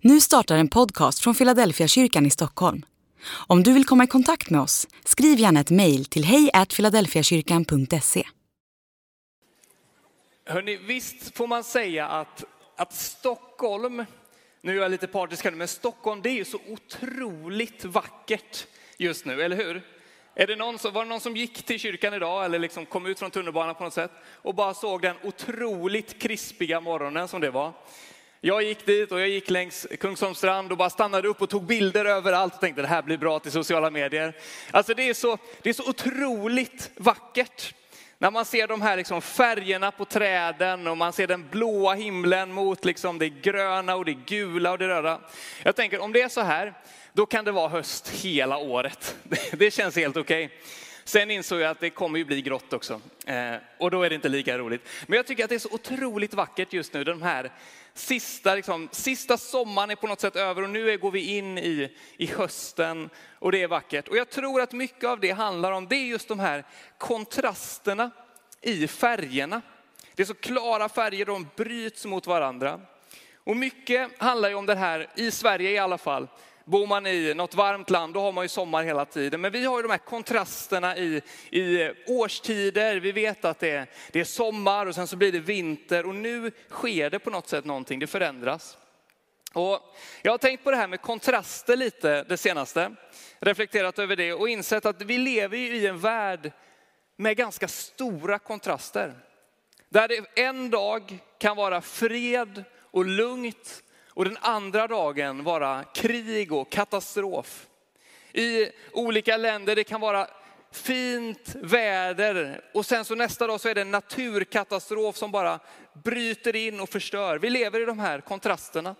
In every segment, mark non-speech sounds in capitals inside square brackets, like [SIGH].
Nu startar en podcast från Philadelphia kyrkan i Stockholm. Om du vill komma i kontakt med oss, skriv gärna ett mejl till hejfiladelfiakyrkan.se. Hörrni, visst får man säga att, att Stockholm, nu är jag lite partisk här, men Stockholm det är ju så otroligt vackert just nu, eller hur? Är det någon som, var det någon som gick till kyrkan idag eller liksom kom ut från tunnelbanan på något sätt och bara såg den otroligt krispiga morgonen som det var? Jag gick dit och jag gick längs Kungsholmstrand och bara stannade upp och tog bilder överallt och tänkte det här blir bra till sociala medier. Alltså det är så, det är så otroligt vackert. När man ser de här liksom färgerna på träden och man ser den blåa himlen mot liksom det gröna och det gula och det röda. Jag tänker om det är så här, då kan det vara höst hela året. [LAUGHS] Det känns helt okej. Okay. Sen insåg jag att det kommer ju bli grått också. Eh, och då är det inte lika roligt. Men jag tycker att det är så otroligt vackert just nu. De här sista, liksom, sista sommaren är på något sätt över och nu är, går vi in i, i hösten och det är vackert. Och jag tror att mycket av det handlar om, det är just de här kontrasterna i färgerna. Det är så klara färger, de bryts mot varandra. Och mycket handlar ju om det här, i Sverige i alla fall, Bor man i något varmt land, då har man ju sommar hela tiden. Men vi har ju de här kontrasterna i, i årstider. Vi vet att det är, det är sommar och sen så blir det vinter och nu sker det på något sätt någonting, det förändras. Och jag har tänkt på det här med kontraster lite det senaste, reflekterat över det och insett att vi lever i en värld med ganska stora kontraster. Där det en dag kan vara fred och lugnt och den andra dagen vara krig och katastrof. I olika länder det kan vara fint väder och sen så nästa dag så är det en naturkatastrof som bara bryter in och förstör. Vi lever i de här kontrasterna.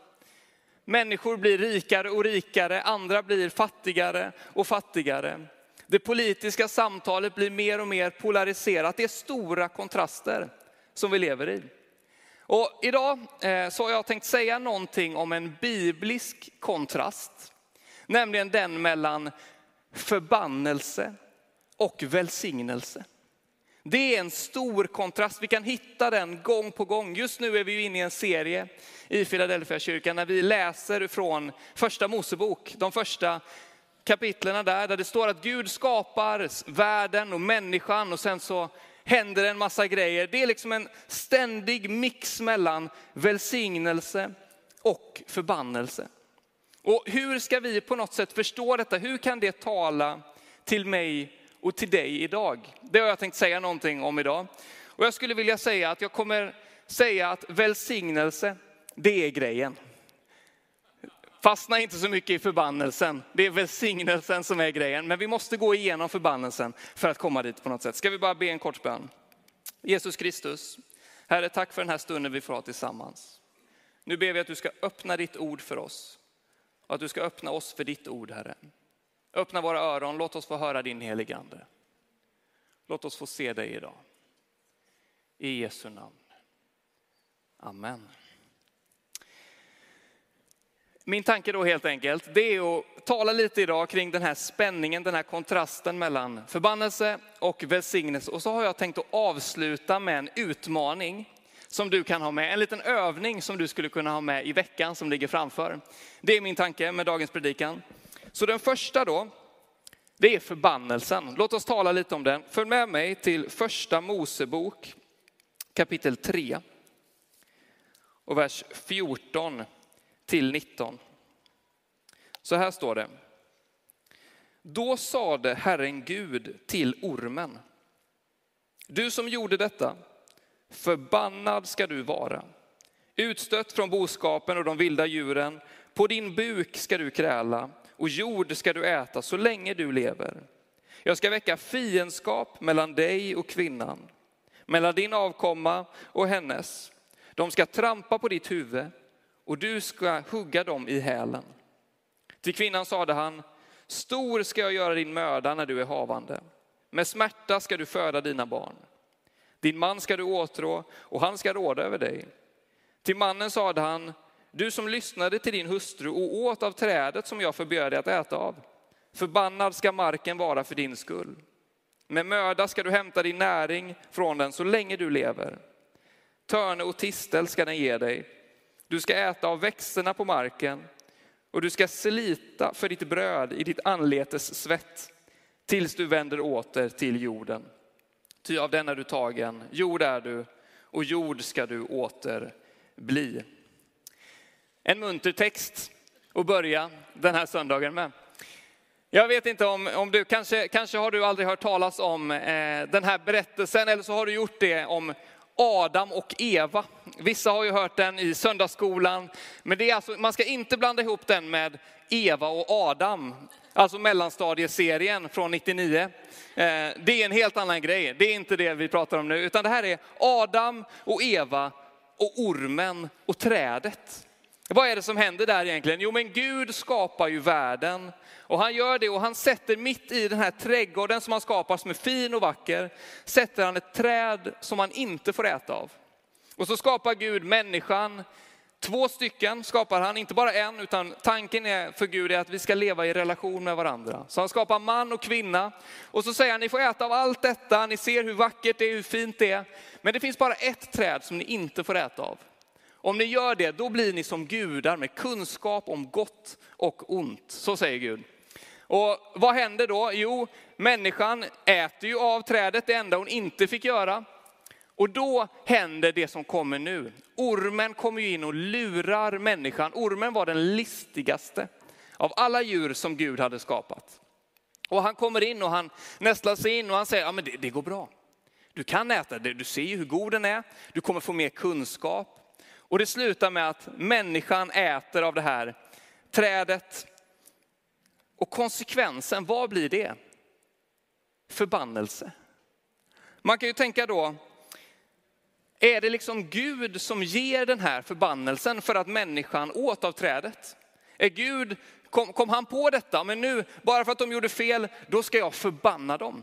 Människor blir rikare och rikare, andra blir fattigare och fattigare. Det politiska samtalet blir mer och mer polariserat. Det är stora kontraster som vi lever i. Och idag eh, så har jag tänkt säga någonting om en biblisk kontrast. Nämligen den mellan förbannelse och välsignelse. Det är en stor kontrast, vi kan hitta den gång på gång. Just nu är vi inne i en serie i Philadelphia kyrkan när vi läser från första Mosebok, de första kapitlerna där, där det står att Gud skapar världen och människan och sen så händer en massa grejer. Det är liksom en ständig mix mellan välsignelse och förbannelse. Och hur ska vi på något sätt förstå detta? Hur kan det tala till mig och till dig idag? Det har jag tänkt säga någonting om idag. Och jag skulle vilja säga att jag kommer säga att välsignelse, det är grejen. Fastna inte så mycket i förbannelsen. Det är välsignelsen som är grejen. Men vi måste gå igenom förbannelsen för att komma dit på något sätt. Ska vi bara be en kort bön? Jesus Kristus, Herre tack för den här stunden vi får ha tillsammans. Nu ber vi att du ska öppna ditt ord för oss. Och att du ska öppna oss för ditt ord Herre. Öppna våra öron, låt oss få höra din heligande. Låt oss få se dig idag. I Jesu namn. Amen. Min tanke då helt enkelt, det är att tala lite idag kring den här spänningen, den här kontrasten mellan förbannelse och välsignelse. Och så har jag tänkt att avsluta med en utmaning som du kan ha med, en liten övning som du skulle kunna ha med i veckan som ligger framför. Det är min tanke med dagens predikan. Så den första då, det är förbannelsen. Låt oss tala lite om den. Följ med mig till första Mosebok kapitel 3 och vers 14 till 19. Så här står det. Då sade Herren Gud till ormen. Du som gjorde detta, förbannad ska du vara. Utstött från boskapen och de vilda djuren. På din buk ska du kräla och jord ska du äta så länge du lever. Jag ska väcka fiendskap mellan dig och kvinnan, mellan din avkomma och hennes. De ska trampa på ditt huvud och du ska hugga dem i hälen. Till kvinnan sade han, stor ska jag göra din möda när du är havande. Med smärta ska du föda dina barn. Din man ska du åtrå och han ska råda över dig. Till mannen sade han, du som lyssnade till din hustru och åt av trädet som jag förbjöd dig att äta av. Förbannad ska marken vara för din skull. Med möda ska du hämta din näring från den så länge du lever. Törne och tistel ska den ge dig du ska äta av växterna på marken och du ska slita för ditt bröd i ditt anletes svett tills du vänder åter till jorden. Ty av den är du tagen, jord är du och jord ska du åter bli. En munter text att börja den här söndagen med. Jag vet inte om, om du, kanske, kanske har du aldrig hört talas om eh, den här berättelsen eller så har du gjort det om Adam och Eva. Vissa har ju hört den i söndagsskolan, men det är alltså, man ska inte blanda ihop den med Eva och Adam, alltså mellanstadieserien från 99. Eh, det är en helt annan grej, det är inte det vi pratar om nu, utan det här är Adam och Eva och ormen och trädet. Vad är det som händer där egentligen? Jo, men Gud skapar ju världen och han gör det och han sätter mitt i den här trädgården som han skapar som är fin och vacker, sätter han ett träd som man inte får äta av. Och så skapar Gud människan, två stycken skapar han, inte bara en, utan tanken är för Gud är att vi ska leva i relation med varandra. Så han skapar man och kvinna och så säger han, ni får äta av allt detta, ni ser hur vackert det är, hur fint det är. Men det finns bara ett träd som ni inte får äta av. Om ni gör det, då blir ni som gudar med kunskap om gott och ont. Så säger Gud. Och vad händer då? Jo, människan äter ju av trädet, det enda hon inte fick göra. Och då händer det som kommer nu. Ormen kommer in och lurar människan. Ormen var den listigaste av alla djur som Gud hade skapat. Och han kommer in och han nästlar sig in och han säger, ja men det, det går bra. Du kan äta det, du ser ju hur god den är, du kommer få mer kunskap. Och det slutar med att människan äter av det här trädet. Och konsekvensen, vad blir det? Förbannelse. Man kan ju tänka då, är det liksom Gud som ger den här förbannelsen för att människan åt av trädet? Är Gud, kom, kom han på detta, men nu, bara för att de gjorde fel, då ska jag förbanna dem?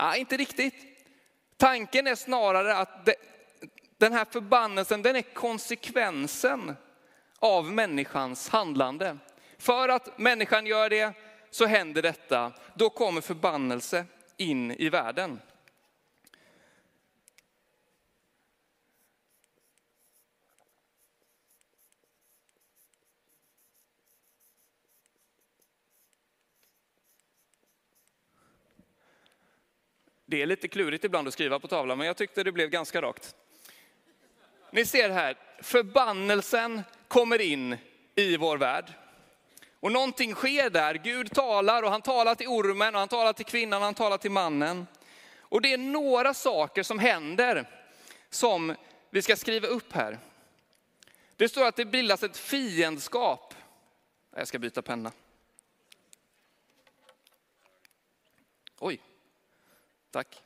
Nej, inte riktigt. Tanken är snarare att det, den här förbannelsen, den är konsekvensen av människans handlande. För att människan gör det så händer detta. Då kommer förbannelse in i världen. Det är lite klurigt ibland att skriva på tavlan, men jag tyckte det blev ganska rakt. Ni ser här, förbannelsen kommer in i vår värld. Och någonting sker där. Gud talar och han talar till ormen och han talar till kvinnan och han talar till mannen. Och det är några saker som händer som vi ska skriva upp här. Det står att det bildas ett fiendskap. Jag ska byta penna. Oj, tack.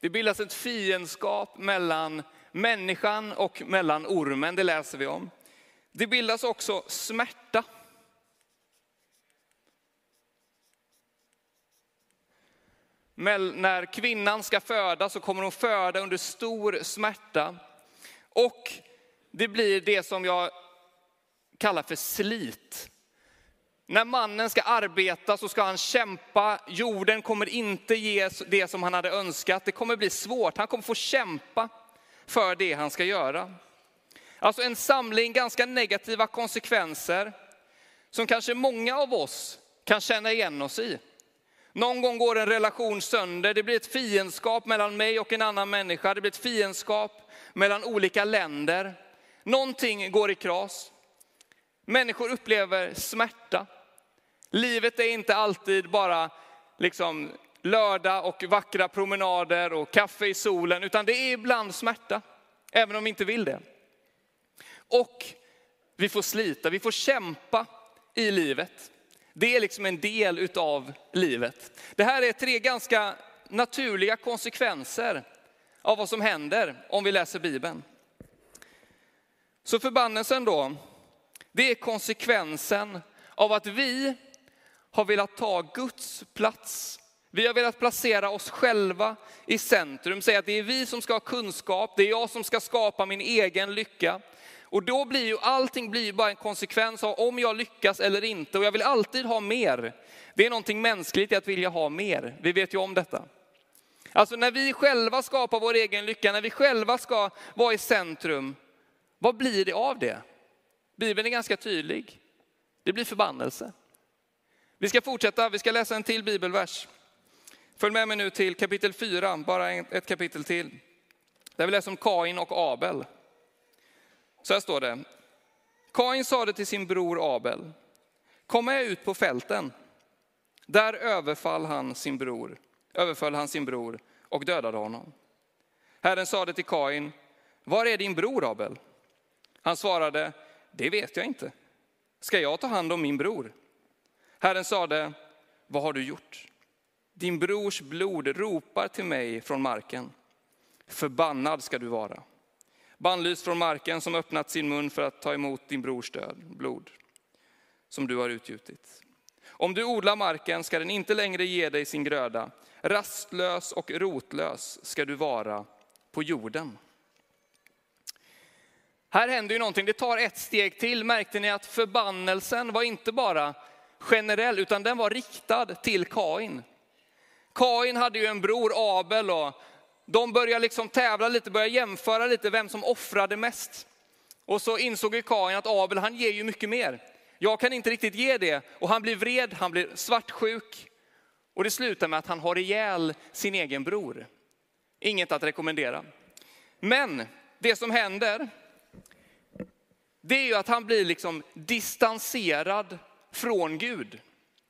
Det bildas ett fiendskap mellan människan och mellan ormen, det läser vi om. Det bildas också smärta. Men när kvinnan ska föda så kommer hon föda under stor smärta. Och det blir det som jag kallar för slit. När mannen ska arbeta så ska han kämpa. Jorden kommer inte ge det som han hade önskat. Det kommer bli svårt. Han kommer få kämpa för det han ska göra. Alltså en samling ganska negativa konsekvenser som kanske många av oss kan känna igen oss i. Någon gång går en relation sönder, det blir ett fiendskap mellan mig och en annan människa, det blir ett fiendskap mellan olika länder. Någonting går i kras. Människor upplever smärta. Livet är inte alltid bara liksom lördag och vackra promenader och kaffe i solen, utan det är ibland smärta, även om vi inte vill det. Och vi får slita, vi får kämpa i livet. Det är liksom en del utav livet. Det här är tre ganska naturliga konsekvenser av vad som händer om vi läser Bibeln. Så förbannelsen då, det är konsekvensen av att vi har velat ta Guds plats. Vi har velat placera oss själva i centrum, säga att det är vi som ska ha kunskap, det är jag som ska skapa min egen lycka. Och då blir ju allting blir bara en konsekvens av om jag lyckas eller inte. Och jag vill alltid ha mer. Det är någonting mänskligt i att vilja ha mer. Vi vet ju om detta. Alltså när vi själva skapar vår egen lycka, när vi själva ska vara i centrum, vad blir det av det? Bibeln är ganska tydlig. Det blir förbannelse. Vi ska fortsätta, vi ska läsa en till bibelvers. Följ med mig nu till kapitel 4, bara ett kapitel till. Där vi läser om Kain och Abel. Så här står det. Kain sade till sin bror Abel, kom med ut på fälten. Där överfall han sin bror, överföll han sin bror och dödade honom. Herren sade till Kain, var är din bror Abel? Han svarade, det vet jag inte. Ska jag ta hand om min bror? Herren sade, vad har du gjort? Din brors blod ropar till mig från marken. Förbannad ska du vara. Bannlyst från marken som öppnat sin mun för att ta emot din brors död, blod som du har utgjutit. Om du odlar marken ska den inte längre ge dig sin gröda. Rastlös och rotlös ska du vara på jorden. Här händer ju någonting, det tar ett steg till. Märkte ni att förbannelsen var inte bara generell, utan den var riktad till Kain. Kain hade ju en bror Abel och de började liksom tävla lite, började jämföra lite vem som offrade mest. Och så insåg ju Kain att Abel, han ger ju mycket mer. Jag kan inte riktigt ge det. Och han blir vred, han blir svartsjuk. Och det slutar med att han har ihjäl sin egen bror. Inget att rekommendera. Men det som händer, det är ju att han blir liksom distanserad från Gud.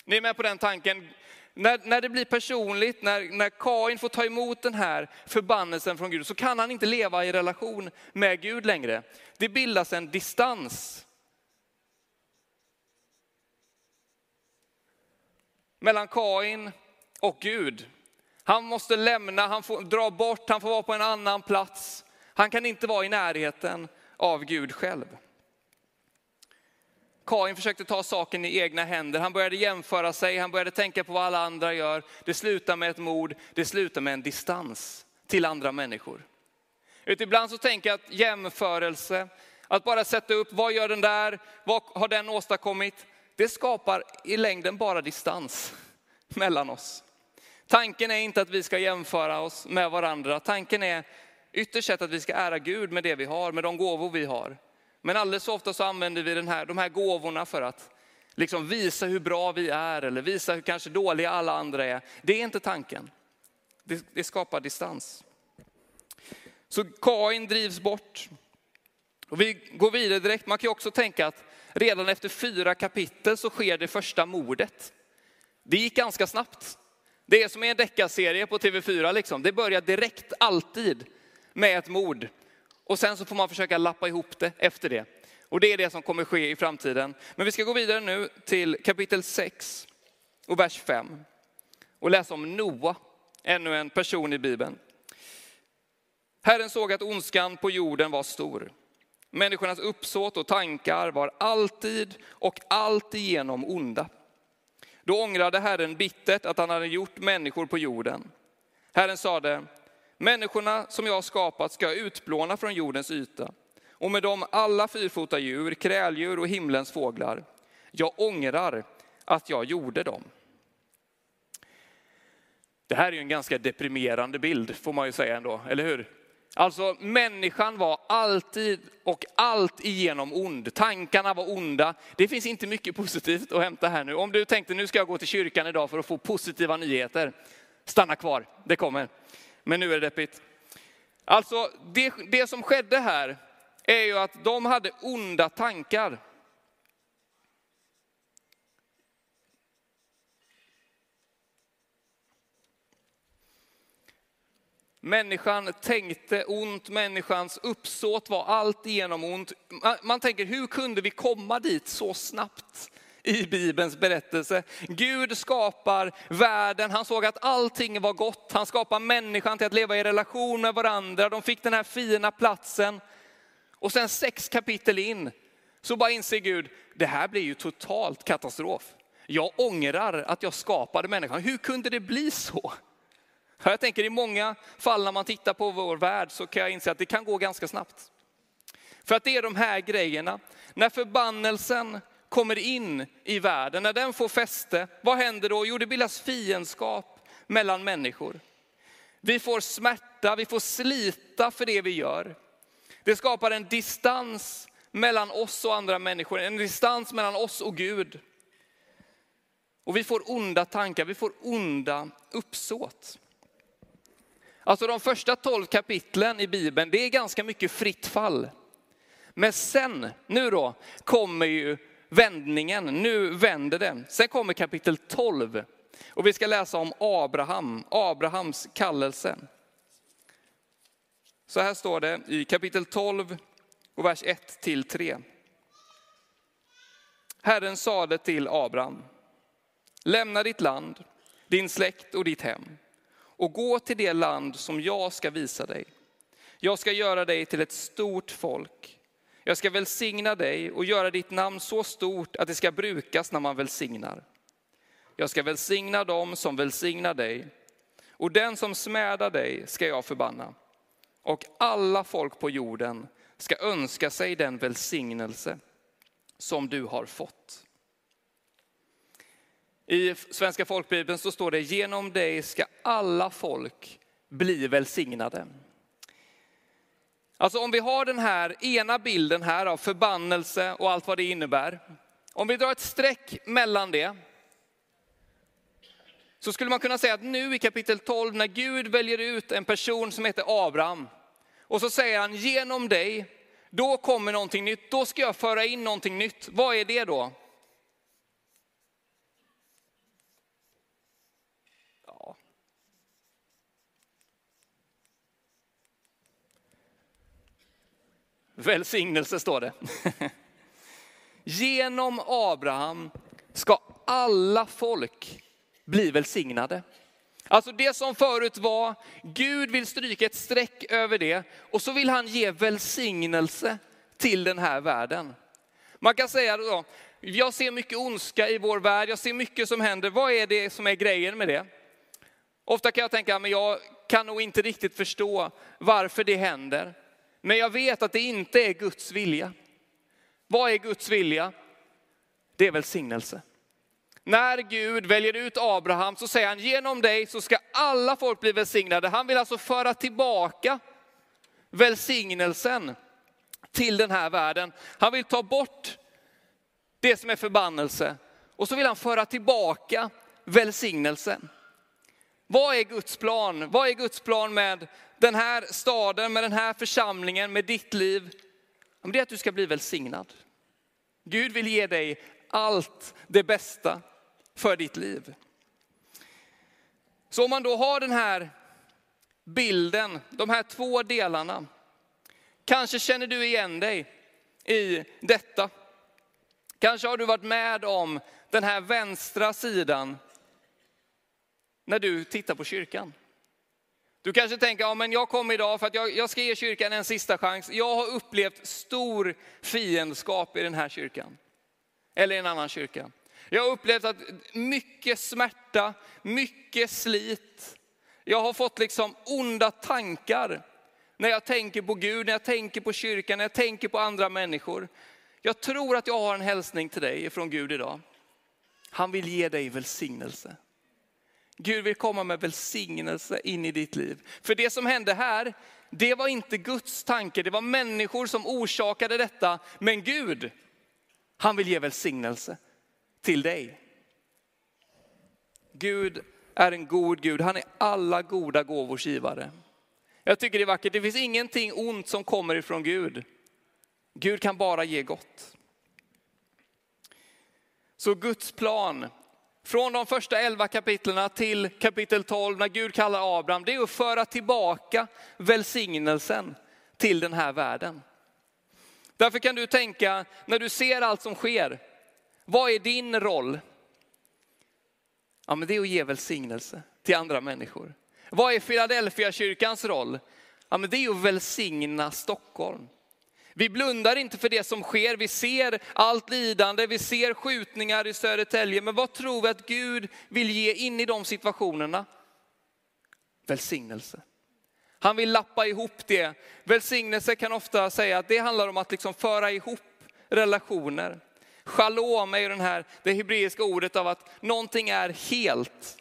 Ni är med på den tanken? När, när det blir personligt, när, när Kain får ta emot den här förbannelsen från Gud, så kan han inte leva i relation med Gud längre. Det bildas en distans. Mellan Kain och Gud. Han måste lämna, han får dra bort, han får vara på en annan plats. Han kan inte vara i närheten av Gud själv. Kain försökte ta saken i egna händer. Han började jämföra sig, han började tänka på vad alla andra gör. Det slutar med ett mord, det slutar med en distans till andra människor. Ut ibland så tänker jag att jämförelse, att bara sätta upp, vad gör den där, vad har den åstadkommit? Det skapar i längden bara distans mellan oss. Tanken är inte att vi ska jämföra oss med varandra. Tanken är ytterst sett att vi ska ära Gud med det vi har, med de gåvor vi har. Men alldeles ofta så använder vi den här, de här gåvorna för att liksom visa hur bra vi är eller visa hur kanske dåliga alla andra är. Det är inte tanken. Det, det skapar distans. Så Kain drivs bort. Och vi går vidare direkt. Man kan också tänka att redan efter fyra kapitel så sker det första mordet. Det gick ganska snabbt. Det är som i en deckarserie på TV4. Liksom. Det börjar direkt, alltid, med ett mord. Och sen så får man försöka lappa ihop det efter det. Och det är det som kommer ske i framtiden. Men vi ska gå vidare nu till kapitel 6 och vers 5. Och läsa om Noa, ännu en person i Bibeln. Herren såg att ondskan på jorden var stor. Människornas uppsåt och tankar var alltid och alltigenom onda. Då ångrade Herren bittert att han hade gjort människor på jorden. Herren sade, Människorna som jag har skapat ska jag utplåna från jordens yta och med dem alla fyrfota djur, kräldjur och himlens fåglar. Jag ångrar att jag gjorde dem. Det här är ju en ganska deprimerande bild får man ju säga ändå, eller hur? Alltså människan var alltid och allt igenom ond. Tankarna var onda. Det finns inte mycket positivt att hämta här nu. Om du tänkte nu ska jag gå till kyrkan idag för att få positiva nyheter. Stanna kvar, det kommer. Men nu är det deppigt. Alltså det, det som skedde här är ju att de hade onda tankar. Människan tänkte ont, människans uppsåt var allt igenom ont. Man tänker, hur kunde vi komma dit så snabbt? I Bibelns berättelse. Gud skapar världen, han såg att allting var gott. Han skapar människan till att leva i relation med varandra. De fick den här fina platsen. Och sen sex kapitel in så bara inser Gud, det här blir ju totalt katastrof. Jag ångrar att jag skapade människan. Hur kunde det bli så? Jag tänker i många fall när man tittar på vår värld så kan jag inse att det kan gå ganska snabbt. För att det är de här grejerna. När förbannelsen kommer in i världen, när den får fäste, vad händer då? Jo, det bildas fiendskap mellan människor. Vi får smärta, vi får slita för det vi gör. Det skapar en distans mellan oss och andra människor, en distans mellan oss och Gud. Och vi får onda tankar, vi får onda uppsåt. Alltså de första tolv kapitlen i Bibeln, det är ganska mycket fritt fall. Men sen, nu då, kommer ju vändningen. Nu vänder det. Sen kommer kapitel 12. Och vi ska läsa om Abraham, Abrahams kallelse. Så här står det i kapitel 12 och vers 1 till 3. Herren sade till Abraham, lämna ditt land, din släkt och ditt hem och gå till det land som jag ska visa dig. Jag ska göra dig till ett stort folk. Jag ska välsigna dig och göra ditt namn så stort att det ska brukas när man välsignar. Jag ska välsigna dem som välsignar dig och den som smädar dig ska jag förbanna. Och alla folk på jorden ska önska sig den välsignelse som du har fått. I Svenska folkbibeln så står det, genom dig ska alla folk bli välsignade. Alltså om vi har den här ena bilden här av förbannelse och allt vad det innebär. Om vi drar ett streck mellan det. Så skulle man kunna säga att nu i kapitel 12 när Gud väljer ut en person som heter Abraham. Och så säger han genom dig, då kommer någonting nytt. Då ska jag föra in någonting nytt. Vad är det då? Välsignelse står det. Genom Abraham ska alla folk bli välsignade. Alltså det som förut var, Gud vill stryka ett streck över det och så vill han ge välsignelse till den här världen. Man kan säga då, jag ser mycket ondska i vår värld, jag ser mycket som händer. Vad är det som är grejen med det? Ofta kan jag tänka, men jag kan nog inte riktigt förstå varför det händer. Men jag vet att det inte är Guds vilja. Vad är Guds vilja? Det är välsignelse. När Gud väljer ut Abraham så säger han genom dig så ska alla folk bli välsignade. Han vill alltså föra tillbaka välsignelsen till den här världen. Han vill ta bort det som är förbannelse och så vill han föra tillbaka välsignelsen. Vad är Guds plan? Vad är Guds plan med den här staden, med den här församlingen, med ditt liv? Det är att du ska bli välsignad. Gud vill ge dig allt det bästa för ditt liv. Så om man då har den här bilden, de här två delarna. Kanske känner du igen dig i detta. Kanske har du varit med om den här vänstra sidan när du tittar på kyrkan. Du kanske tänker, ja men jag kom idag för att jag, jag ska ge kyrkan en sista chans. Jag har upplevt stor fiendskap i den här kyrkan. Eller i en annan kyrka. Jag har upplevt att mycket smärta, mycket slit. Jag har fått liksom onda tankar när jag tänker på Gud, när jag tänker på kyrkan, när jag tänker på andra människor. Jag tror att jag har en hälsning till dig från Gud idag. Han vill ge dig välsignelse. Gud vill komma med välsignelse in i ditt liv. För det som hände här, det var inte Guds tanke, det var människor som orsakade detta. Men Gud, han vill ge välsignelse till dig. Gud är en god Gud, han är alla goda gåvors givare. Jag tycker det är vackert, det finns ingenting ont som kommer ifrån Gud. Gud kan bara ge gott. Så Guds plan från de första elva kapitlerna till kapitel 12 när Gud kallar Abraham, det är att föra tillbaka välsignelsen till den här världen. Därför kan du tänka, när du ser allt som sker, vad är din roll? Ja, men det är att ge välsignelse till andra människor. Vad är Philadelphia kyrkans roll? Ja, men det är att välsigna Stockholm. Vi blundar inte för det som sker. Vi ser allt lidande, vi ser skjutningar i Södertälje. Men vad tror vi att Gud vill ge in i de situationerna? Välsignelse. Han vill lappa ihop det. Välsignelse kan ofta säga att det handlar om att liksom föra ihop relationer. Shalom är ju den här, det hebreiska ordet av att någonting är helt.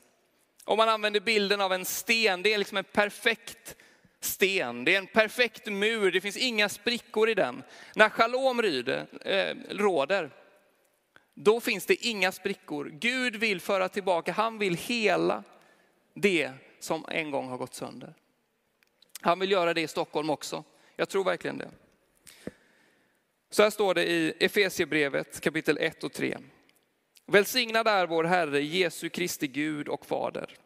Om man använder bilden av en sten, det är liksom en perfekt sten. Det är en perfekt mur, det finns inga sprickor i den. När shalom ryder, eh, råder, då finns det inga sprickor. Gud vill föra tillbaka, han vill hela det som en gång har gått sönder. Han vill göra det i Stockholm också. Jag tror verkligen det. Så här står det i Efesiebrevet kapitel 1 och 3. Välsignad är vår Herre Jesu Kristi Gud och Fader.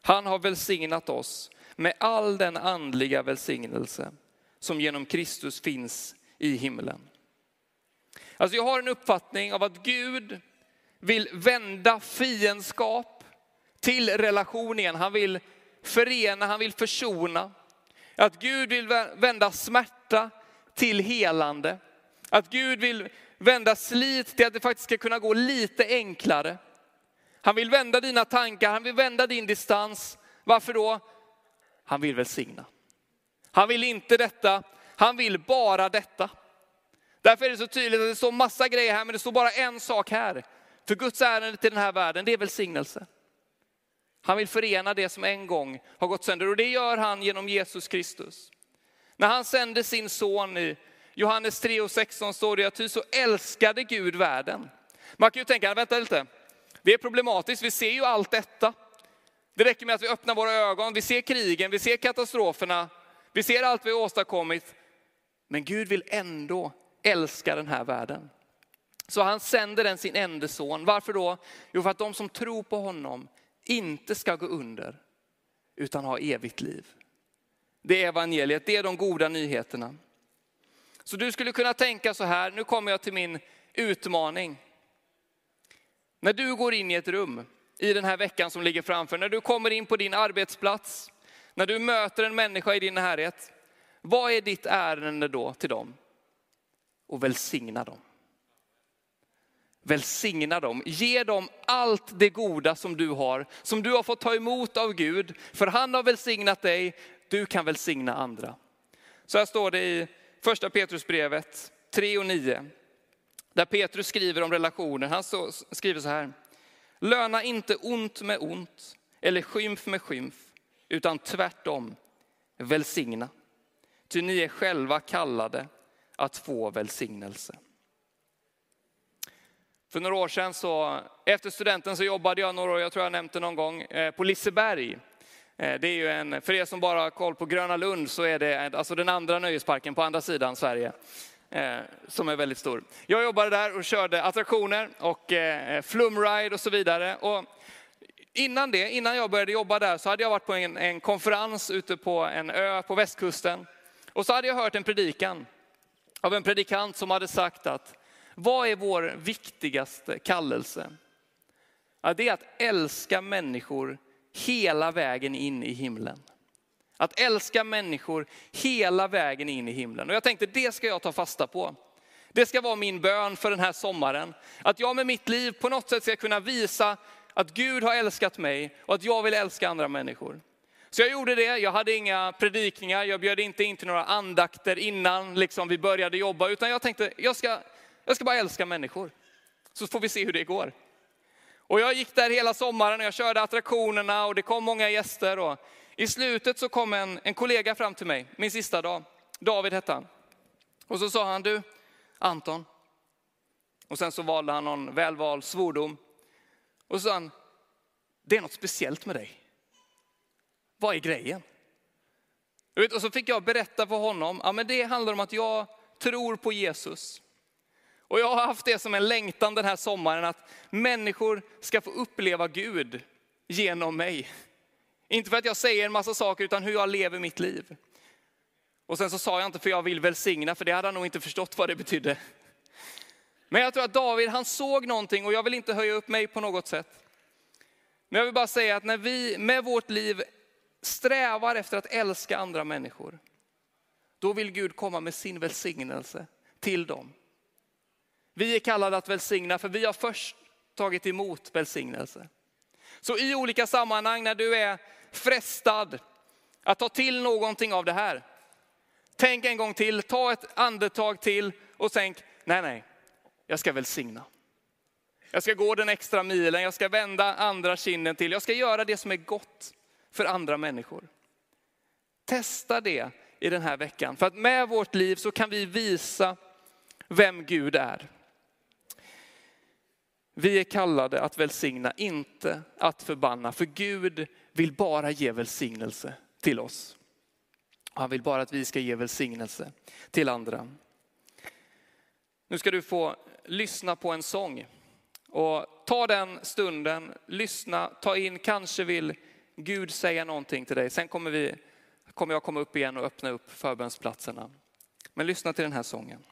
Han har välsignat oss med all den andliga välsignelse som genom Kristus finns i himlen. Alltså jag har en uppfattning av att Gud vill vända fiendskap till relation igen. Han vill förena, han vill försona. Att Gud vill vända smärta till helande. Att Gud vill vända slit till att det faktiskt ska kunna gå lite enklare. Han vill vända dina tankar, han vill vända din distans. Varför då? Han vill välsigna. Han vill inte detta, han vill bara detta. Därför är det så tydligt att det står massa grejer här, men det står bara en sak här. För Guds ärende till den här världen, det är välsignelse. Han vill förena det som en gång har gått sönder och det gör han genom Jesus Kristus. När han sände sin son i Johannes 3 och 16 står det att ty så älskade Gud världen. Man kan ju tänka, vänta lite, det är problematiskt, vi ser ju allt detta. Det räcker med att vi öppnar våra ögon, vi ser krigen, vi ser katastroferna, vi ser allt vi har åstadkommit. Men Gud vill ändå älska den här världen. Så han sänder den sin enda son. Varför då? Jo, för att de som tror på honom inte ska gå under, utan ha evigt liv. Det är evangeliet, det är de goda nyheterna. Så du skulle kunna tänka så här, nu kommer jag till min utmaning. När du går in i ett rum i den här veckan som ligger framför, när du kommer in på din arbetsplats, när du möter en människa i din närhet, vad är ditt ärende då till dem? Och välsigna dem. Välsigna dem, ge dem allt det goda som du har, som du har fått ta emot av Gud. För han har välsignat dig, du kan välsigna andra. Så här står det i första Petrusbrevet 3 och 9. Där Petrus skriver om relationer. Han skriver så här. Löna inte ont med ont eller skymf med skymf, utan tvärtom välsigna. Ty ni är själva kallade att få välsignelse. För några år sedan, så, efter studenten, så jobbade jag några år, jag tror jag nämnt det någon gång, eh, på Liseberg. Eh, det är ju en, för er som bara har koll på Gröna Lund så är det alltså den andra nöjesparken på andra sidan Sverige. Eh, som är väldigt stor. Jag jobbade där och körde attraktioner och eh, flumride och så vidare. Och innan det, innan jag började jobba där så hade jag varit på en, en konferens ute på en ö på västkusten. Och så hade jag hört en predikan av en predikant som hade sagt att vad är vår viktigaste kallelse? Ja, det är att älska människor hela vägen in i himlen. Att älska människor hela vägen in i himlen. Och jag tänkte det ska jag ta fasta på. Det ska vara min bön för den här sommaren. Att jag med mitt liv på något sätt ska kunna visa att Gud har älskat mig och att jag vill älska andra människor. Så jag gjorde det, jag hade inga predikningar, jag bjöd inte in till några andakter innan liksom vi började jobba, utan jag tänkte jag ska, jag ska bara älska människor. Så får vi se hur det går. Och jag gick där hela sommaren och jag körde attraktionerna och det kom många gäster. Och i slutet så kom en, en kollega fram till mig, min sista dag. David hette han. Och så sa han, du Anton. Och sen så valde han någon välvald svordom. Och så sa han, det är något speciellt med dig. Vad är grejen? Och så fick jag berätta för honom, ja men det handlar om att jag tror på Jesus. Och jag har haft det som en längtan den här sommaren, att människor ska få uppleva Gud genom mig. Inte för att jag säger en massa saker, utan hur jag lever mitt liv. Och sen så sa jag inte för jag vill välsigna, för det hade han nog inte förstått vad det betydde. Men jag tror att David, han såg någonting och jag vill inte höja upp mig på något sätt. Men jag vill bara säga att när vi med vårt liv strävar efter att älska andra människor, då vill Gud komma med sin välsignelse till dem. Vi är kallade att välsigna för vi har först tagit emot välsignelse. Så i olika sammanhang när du är frestad att ta till någonting av det här. Tänk en gång till, ta ett andetag till och tänk, nej nej, jag ska välsigna. Jag ska gå den extra milen, jag ska vända andra kinden till, jag ska göra det som är gott för andra människor. Testa det i den här veckan, för att med vårt liv så kan vi visa vem Gud är. Vi är kallade att välsigna, inte att förbanna. För Gud vill bara ge välsignelse till oss. Han vill bara att vi ska ge välsignelse till andra. Nu ska du få lyssna på en sång. Och ta den stunden, lyssna, ta in, kanske vill Gud säga någonting till dig. Sen kommer, vi, kommer jag komma upp igen och öppna upp förbönsplatserna. Men lyssna till den här sången.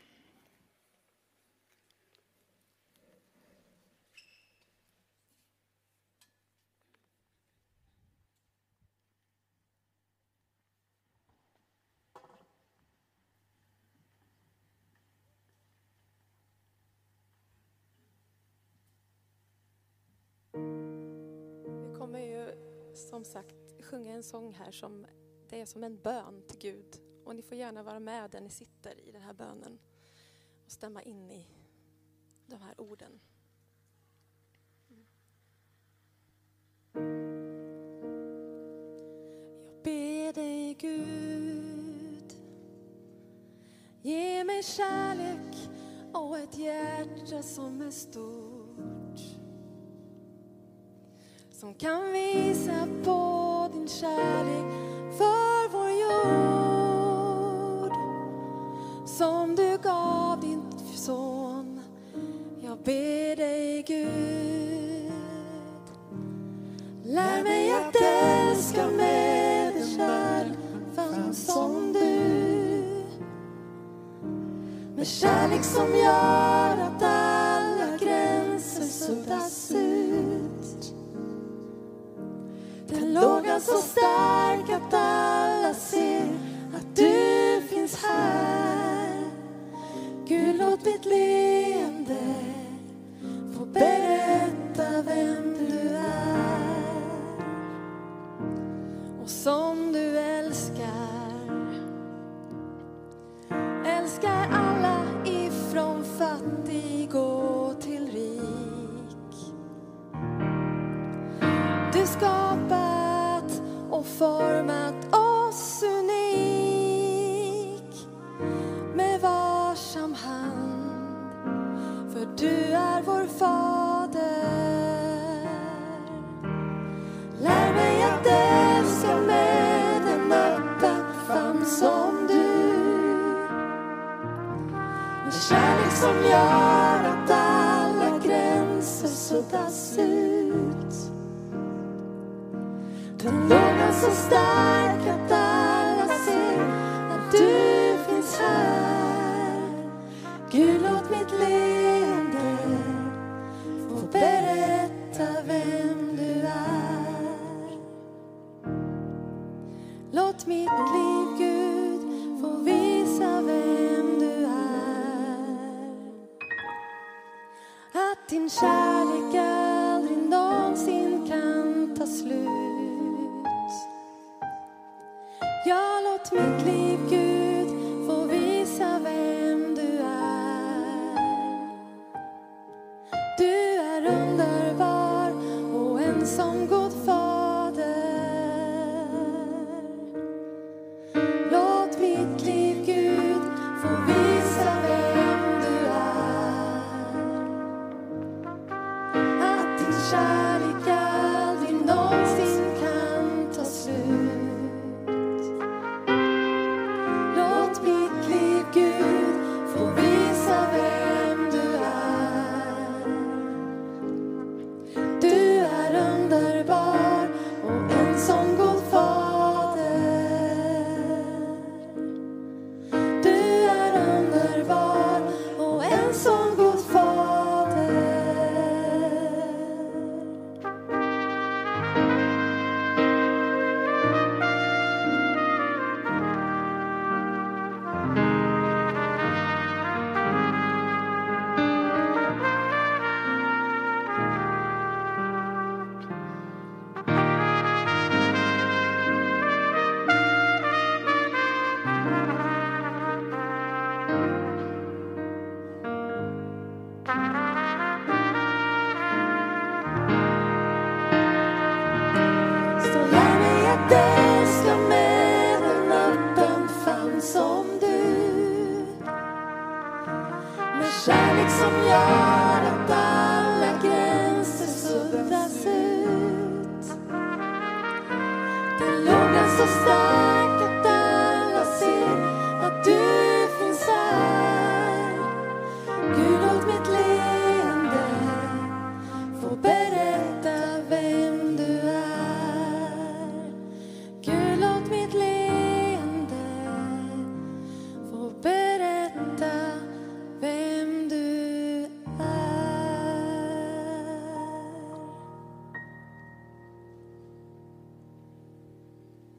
Som sagt sjunga en sång här som det är som en bön till Gud. Och ni får gärna vara med där ni sitter i den här bönen och stämma in i de här orden. Jag ber dig Gud, ge mig kärlek och ett hjärta som är stort som kan visa på din kärlek för vår jord som du gav din son. Jag ber dig Gud, lär mig att älska med en kärlek som du. Med kärlek som gör att alla gränser suddas ut lågan så stark att alla ser att du finns här. Gud, låt mitt leende få berätta vem som gör att alla gränser suddas ut. Den lågan så stark